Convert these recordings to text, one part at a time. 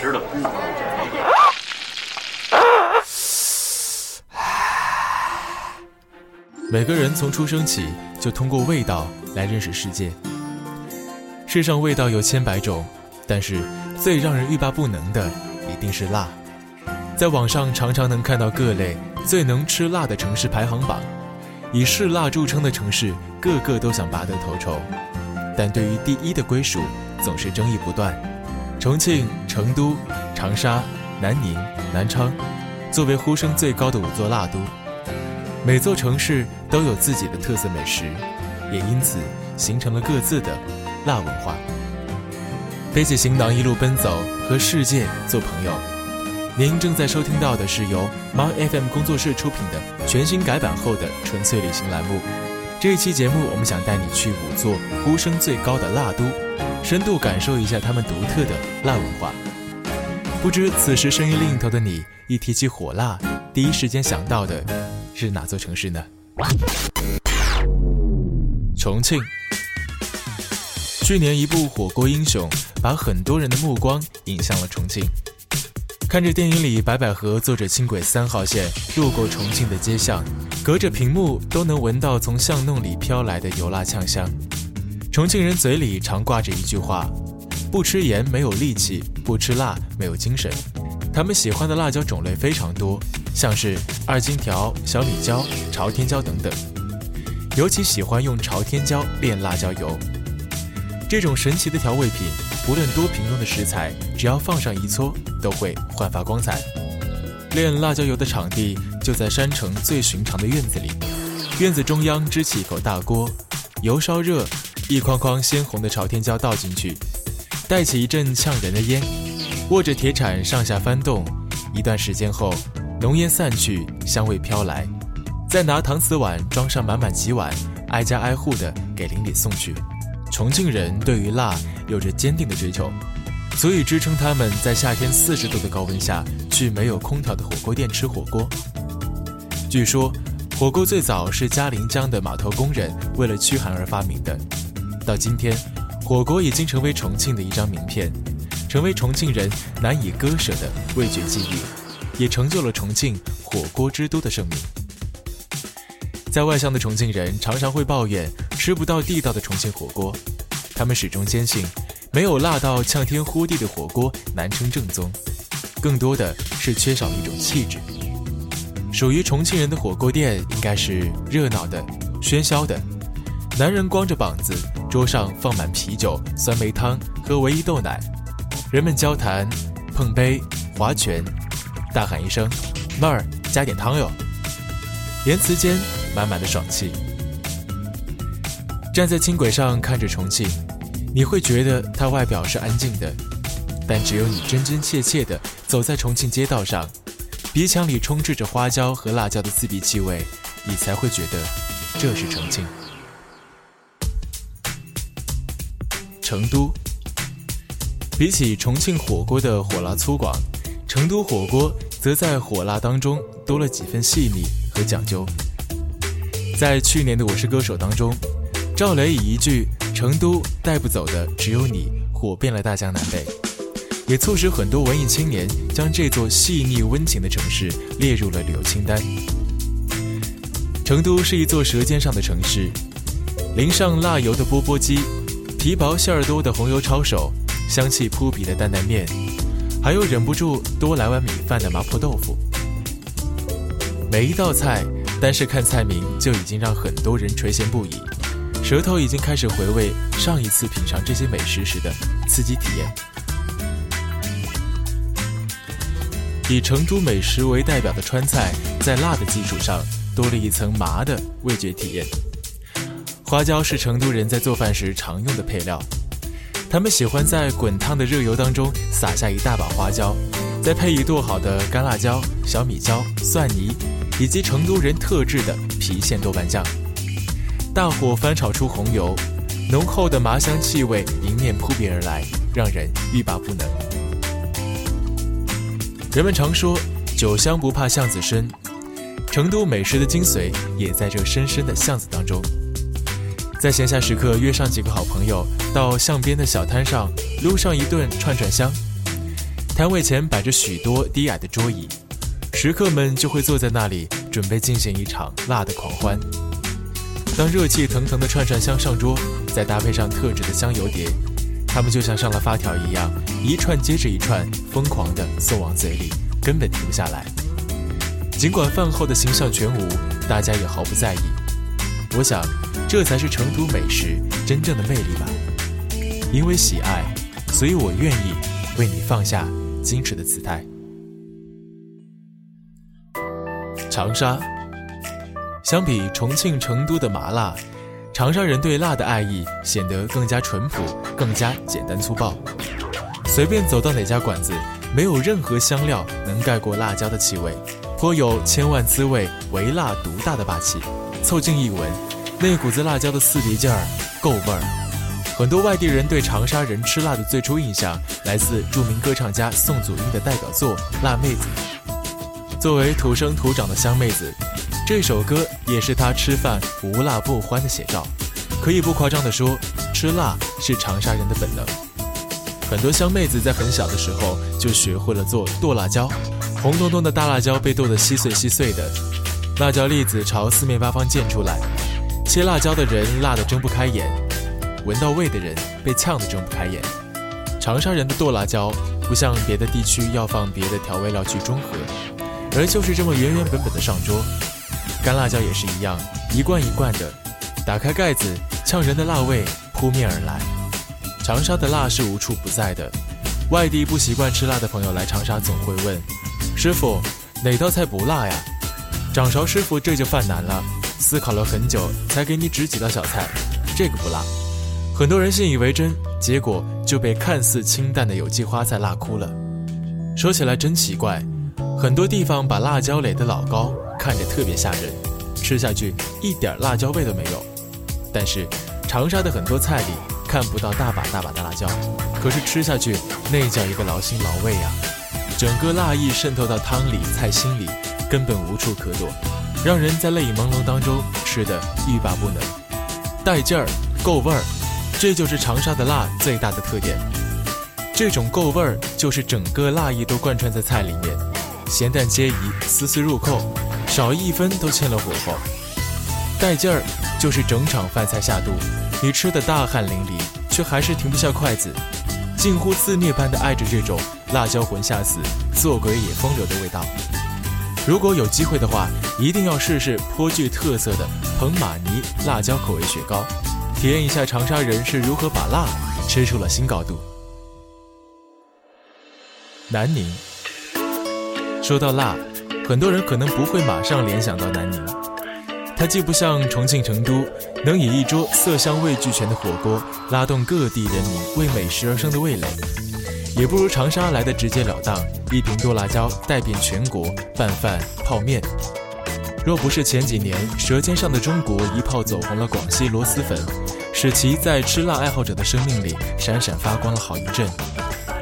吃的功夫。每个人从出生起就通过味道来认识世界。世上味道有千百种，但是最让人欲罢不能的一定是辣。在网上常常能看到各类最能吃辣的城市排行榜，以嗜辣著称的城市个个都想拔得头筹，但对于第一的归属总是争议不断。重庆、成都、长沙、南宁、南昌，作为呼声最高的五座辣都。每座城市都有自己的特色美食，也因此形成了各自的辣文化。背起行囊一路奔走，和世界做朋友。您正在收听到的是由 My FM 工作室出品的全新改版后的纯粹旅行栏目。这一期节目，我们想带你去五座呼声最高的辣都，深度感受一下他们独特的辣文化。不知此时声音另一头的你，一提起火辣，第一时间想到的？是哪座城市呢？重庆。去年一部《火锅英雄》把很多人的目光引向了重庆。看着电影里白百合坐着轻轨三号线路过重庆的街巷，隔着屏幕都能闻到从巷弄里飘来的油辣呛香。重庆人嘴里常挂着一句话：不吃盐没有力气，不吃辣没有精神。他们喜欢的辣椒种类非常多。像是二荆条、小米椒、朝天椒等等，尤其喜欢用朝天椒炼辣椒油。这种神奇的调味品，不论多平庸的食材，只要放上一撮，都会焕发光彩。炼辣椒油的场地就在山城最寻常的院子里，院子中央支起一口大锅，油烧热，一筐筐鲜红的朝天椒倒进去，带起一阵呛人的烟，握着铁铲上下翻动，一段时间后。浓烟散去，香味飘来，再拿搪瓷碗装上满满几碗，挨家挨户的给邻里送去。重庆人对于辣有着坚定的追求，足以支撑他们在夏天四十度的高温下去没有空调的火锅店吃火锅。据说，火锅最早是嘉陵江的码头工人为了驱寒而发明的。到今天，火锅已经成为重庆的一张名片，成为重庆人难以割舍的味觉记忆。也成就了重庆火锅之都的盛名。在外乡的重庆人常常会抱怨吃不到地道的重庆火锅，他们始终坚信，没有辣到呛天呼地的火锅难称正宗，更多的是缺少一种气质。属于重庆人的火锅店应该是热闹的、喧嚣的，男人光着膀子，桌上放满啤酒、酸梅汤和唯一豆奶，人们交谈、碰杯、划拳。大喊一声：“妹儿，加点汤哟！”言辞间满满的爽气。站在轻轨上看着重庆，你会觉得它外表是安静的，但只有你真真切切的走在重庆街道上，鼻腔里充斥着花椒和辣椒的刺鼻气味，你才会觉得这是重庆。成都，比起重庆火锅的火辣粗犷，成都火锅。则在火辣当中多了几分细腻和讲究。在去年的《我是歌手》当中，赵雷以一句“成都带不走的只有你”火遍了大江南北，也促使很多文艺青年将这座细腻温情的城市列入了旅游清单。成都是一座舌尖上的城市，淋上辣油的钵钵鸡，皮薄馅儿多的红油抄手，香气扑鼻的担担面。还有忍不住多来碗米饭的麻婆豆腐。每一道菜，单是看菜名就已经让很多人垂涎不已，舌头已经开始回味上一次品尝这些美食时的刺激体验。以成都美食为代表的川菜，在辣的基础上多了一层麻的味觉体验。花椒是成都人在做饭时常用的配料。他们喜欢在滚烫的热油当中撒下一大把花椒，再配以剁好的干辣椒、小米椒、蒜泥，以及成都人特制的郫县豆瓣酱。大火翻炒出红油，浓厚的麻香气味迎面扑鼻而来，让人欲罢不能。人们常说“酒香不怕巷子深”，成都美食的精髓也在这深深的巷子当中。在闲暇时刻，约上几个好朋友，到巷边的小摊上撸上一顿串串香。摊位前摆着许多低矮的桌椅，食客们就会坐在那里，准备进行一场辣的狂欢。当热气腾腾的串串香上桌，再搭配上特制的香油碟，他们就像上了发条一样，一串接着一串，疯狂地送往嘴里，根本停不下来。尽管饭后的形象全无，大家也毫不在意。我想，这才是成都美食真正的魅力吧。因为喜爱，所以我愿意为你放下矜持的姿态。长沙。相比重庆、成都的麻辣，长沙人对辣的爱意显得更加淳朴，更加简单粗暴。随便走到哪家馆子，没有任何香料能盖过辣椒的气味，颇有千万滋味唯辣独大的霸气。凑近一闻，那股子辣椒的刺鼻劲儿，够味儿。很多外地人对长沙人吃辣的最初印象，来自著名歌唱家宋祖英的代表作《辣妹子》。作为土生土长的湘妹子。这首歌也是她吃饭无辣不欢的写照，可以不夸张地说，吃辣是长沙人的本能。很多湘妹子在很小的时候就学会了做剁辣椒，红彤彤的大辣椒被剁得稀碎稀碎的，辣椒粒子朝四面八方溅出来，切辣椒的人辣得睁不开眼，闻到味的人被呛得睁不开眼。长沙人的剁辣椒不像别的地区要放别的调味料去中和，而就是这么原原本本的上桌。干辣椒也是一样，一罐一罐的，打开盖子，呛人的辣味扑面而来。长沙的辣是无处不在的，外地不习惯吃辣的朋友来长沙总会问：“师傅，哪道菜不辣呀？”掌勺师傅这就犯难了，思考了很久才给你指几道小菜，这个不辣。很多人信以为真，结果就被看似清淡的有机花菜辣哭了。说起来真奇怪，很多地方把辣椒垒得老高。看着特别吓人，吃下去一点辣椒味都没有。但是长沙的很多菜里看不到大把大把的辣椒，可是吃下去那叫一个劳心劳胃呀！整个辣意渗透到汤里、菜心里，根本无处可躲，让人在泪眼朦胧当中吃得欲罢不能。带劲儿，够味儿，这就是长沙的辣最大的特点。这种够味儿，就是整个辣意都贯穿在菜里面，咸淡皆宜，丝丝入扣。少一分都欠了火候，带劲儿就是整场饭菜下肚，你吃的大汗淋漓，却还是停不下筷子，近乎自虐般的爱着这种辣椒魂下死，做鬼也风流的味道。如果有机会的话，一定要试试颇具特色的彭马尼辣椒口味雪糕，体验一下长沙人是如何把辣吃出了新高度。南宁，说到辣。很多人可能不会马上联想到南宁，它既不像重庆、成都能以一桌色香味俱全的火锅拉动各地人民为美食而生的味蕾，也不如长沙来的直截了当，一瓶剁辣椒带遍全国拌饭泡面。若不是前几年《舌尖上的中国》一炮走红了广西螺蛳粉，使其在吃辣爱好者的生命里闪闪发光了好一阵，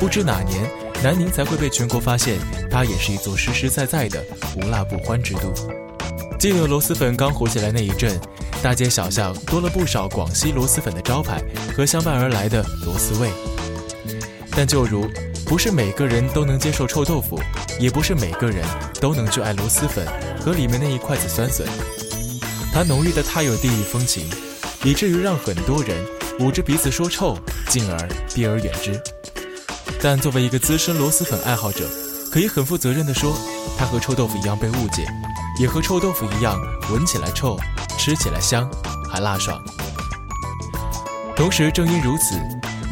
不知哪年。南宁才会被全国发现，它也是一座实实在在的无辣不欢之都。记得螺蛳粉刚火起来那一阵，大街小巷多了不少广西螺蛳粉的招牌和相伴而来的螺蛳味。但就如不是每个人都能接受臭豆腐，也不是每个人都能去爱螺蛳粉和里面那一筷子酸笋。它浓郁的太有地域风情，以至于让很多人捂着鼻子说臭，进而避而远之。但作为一个资深螺蛳粉爱好者，可以很负责任地说，它和臭豆腐一样被误解，也和臭豆腐一样闻起来臭，吃起来香，还辣爽。同时，正因如此，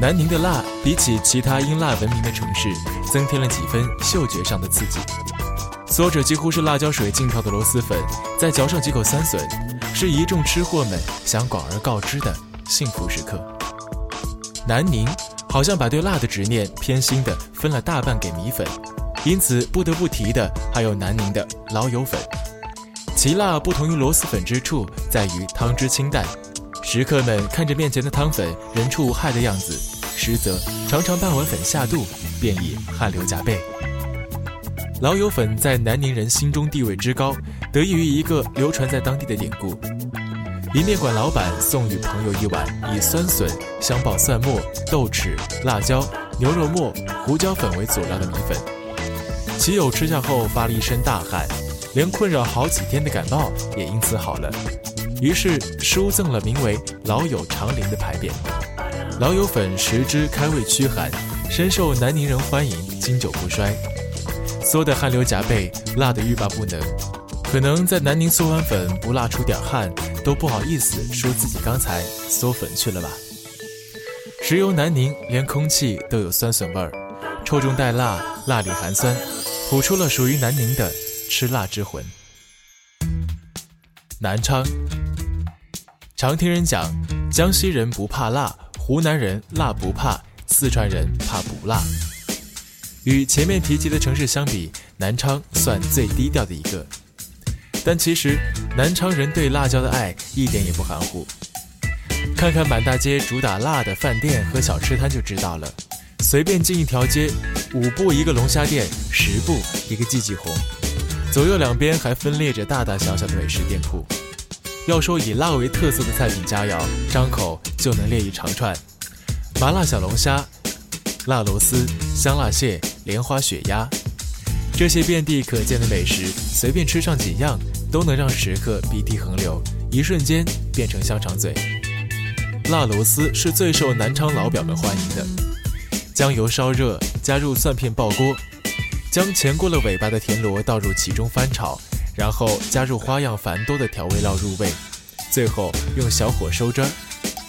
南宁的辣比起其他因辣闻名的城市，增添了几分嗅觉上的刺激。嗦着几乎是辣椒水浸泡的螺蛳粉，再嚼上几口酸笋，是一众吃货们想广而告之的幸福时刻。南宁。好像把对辣的执念偏心的分了大半给米粉，因此不得不提的还有南宁的老友粉。其辣不同于螺蛳粉之处在于汤汁清淡，食客们看着面前的汤粉人畜无害的样子，实则常常半碗粉下肚便已汗流浃背。老友粉在南宁人心中地位之高，得益于一个流传在当地的典故。一面馆老板送与朋友一碗以酸笋、香爆蒜末、豆豉、辣椒、牛肉末、胡椒粉为佐料的米粉。骑友吃下后发了一身大汗，连困扰好几天的感冒也因此好了。于是书赠了名为“老友长林”的牌匾。老友粉食之开胃驱寒，深受南宁人欢迎，经久不衰。嗦得汗流浃背，辣得欲罢不能。可能在南宁嗦完粉不辣出点汗，都不好意思说自己刚才嗦粉去了吧。石油南宁，连空气都有酸笋味儿，臭中带辣，辣里含酸，谱出了属于南宁的吃辣之魂。南昌，常听人讲，江西人不怕辣，湖南人辣不怕，四川人怕不辣。与前面提及的城市相比，南昌算最低调的一个。但其实，南昌人对辣椒的爱一点也不含糊。看看满大街主打辣的饭店和小吃摊就知道了。随便进一条街，五步一个龙虾店，十步一个季季红，左右两边还分列着大大小小的美食店铺。要说以辣为特色的菜品佳肴，张口就能列一长串：麻辣小龙虾、辣螺丝、香辣蟹、莲花血鸭。这些遍地可见的美食，随便吃上几样，都能让食客鼻涕横流，一瞬间变成香肠嘴。辣螺丝是最受南昌老表们欢迎的，将油烧热，加入蒜片爆锅，将前过了尾巴的田螺倒入其中翻炒，然后加入花样繁多的调味料入味，最后用小火收汁儿，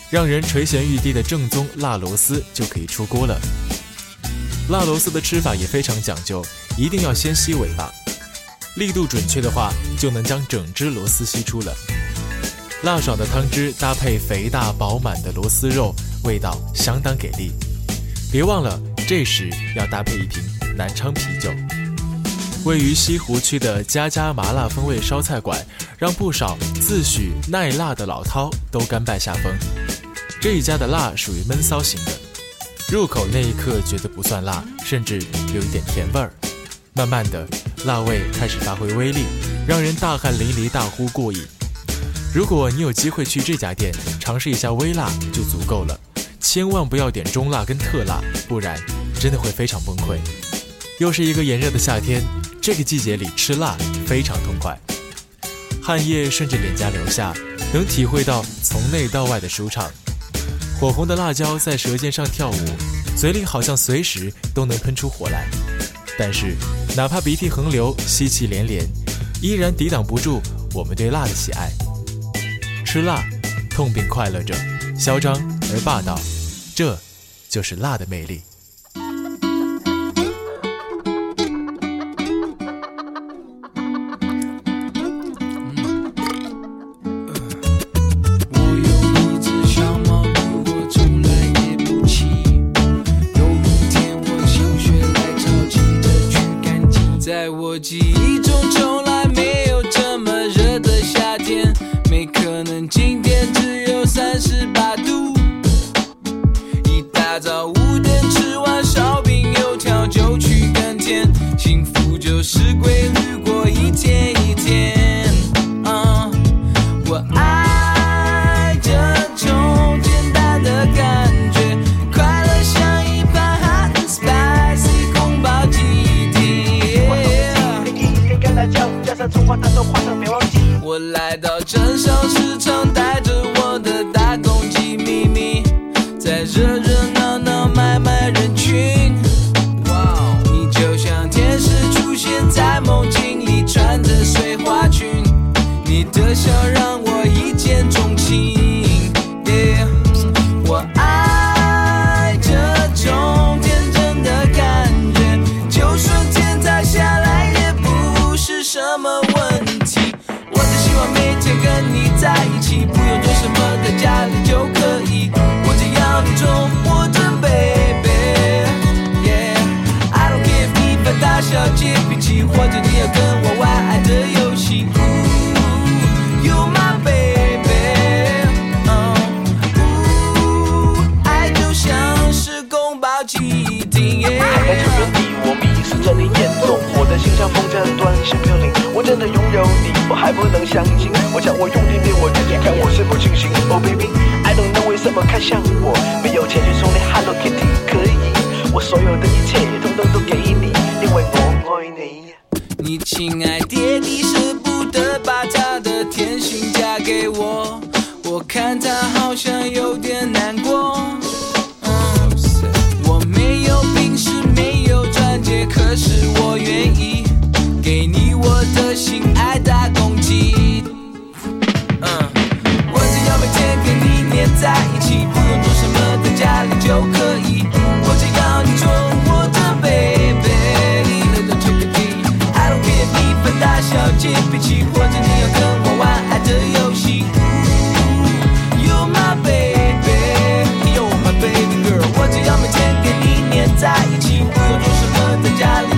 让人垂涎欲滴的正宗辣螺丝就可以出锅了。辣螺丝的吃法也非常讲究，一定要先吸尾巴，力度准确的话，就能将整只螺丝吸出了。辣爽的汤汁搭配肥大饱满的螺丝肉，味道相当给力。别忘了，这时要搭配一瓶南昌啤酒。位于西湖区的家家麻辣风味烧菜馆，让不少自诩耐辣的老饕都甘拜下风。这一家的辣属于闷骚型的，入口那一刻觉得不算辣，甚至有一点甜味儿。慢慢的，辣味开始发挥威力，让人大汗淋漓，大呼过瘾。如果你有机会去这家店尝试一下微辣就足够了，千万不要点中辣跟特辣，不然真的会非常崩溃。又是一个炎热的夏天，这个季节里吃辣非常痛快，汗液顺着脸颊流下，能体会到从内到外的舒畅。火红的辣椒在舌尖上跳舞，嘴里好像随时都能喷出火来。但是哪怕鼻涕横流、吸气连连，依然抵挡不住我们对辣的喜爱。吃辣，痛并快乐着，嚣张而霸道，这就是辣的魅力。还待在原地，我迷失着你眼中，我的心像风筝断线飘零。我真的拥有你，我还不能相信。我想我用力对我自己看我是否清醒。Oh baby, I don't know 为什么看向我，没有钱去从你 Hello Kitty 可以，我所有的一切统统都给。亲爱爹地舍不得把他的天性嫁给我，我看他好像有点难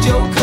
joke.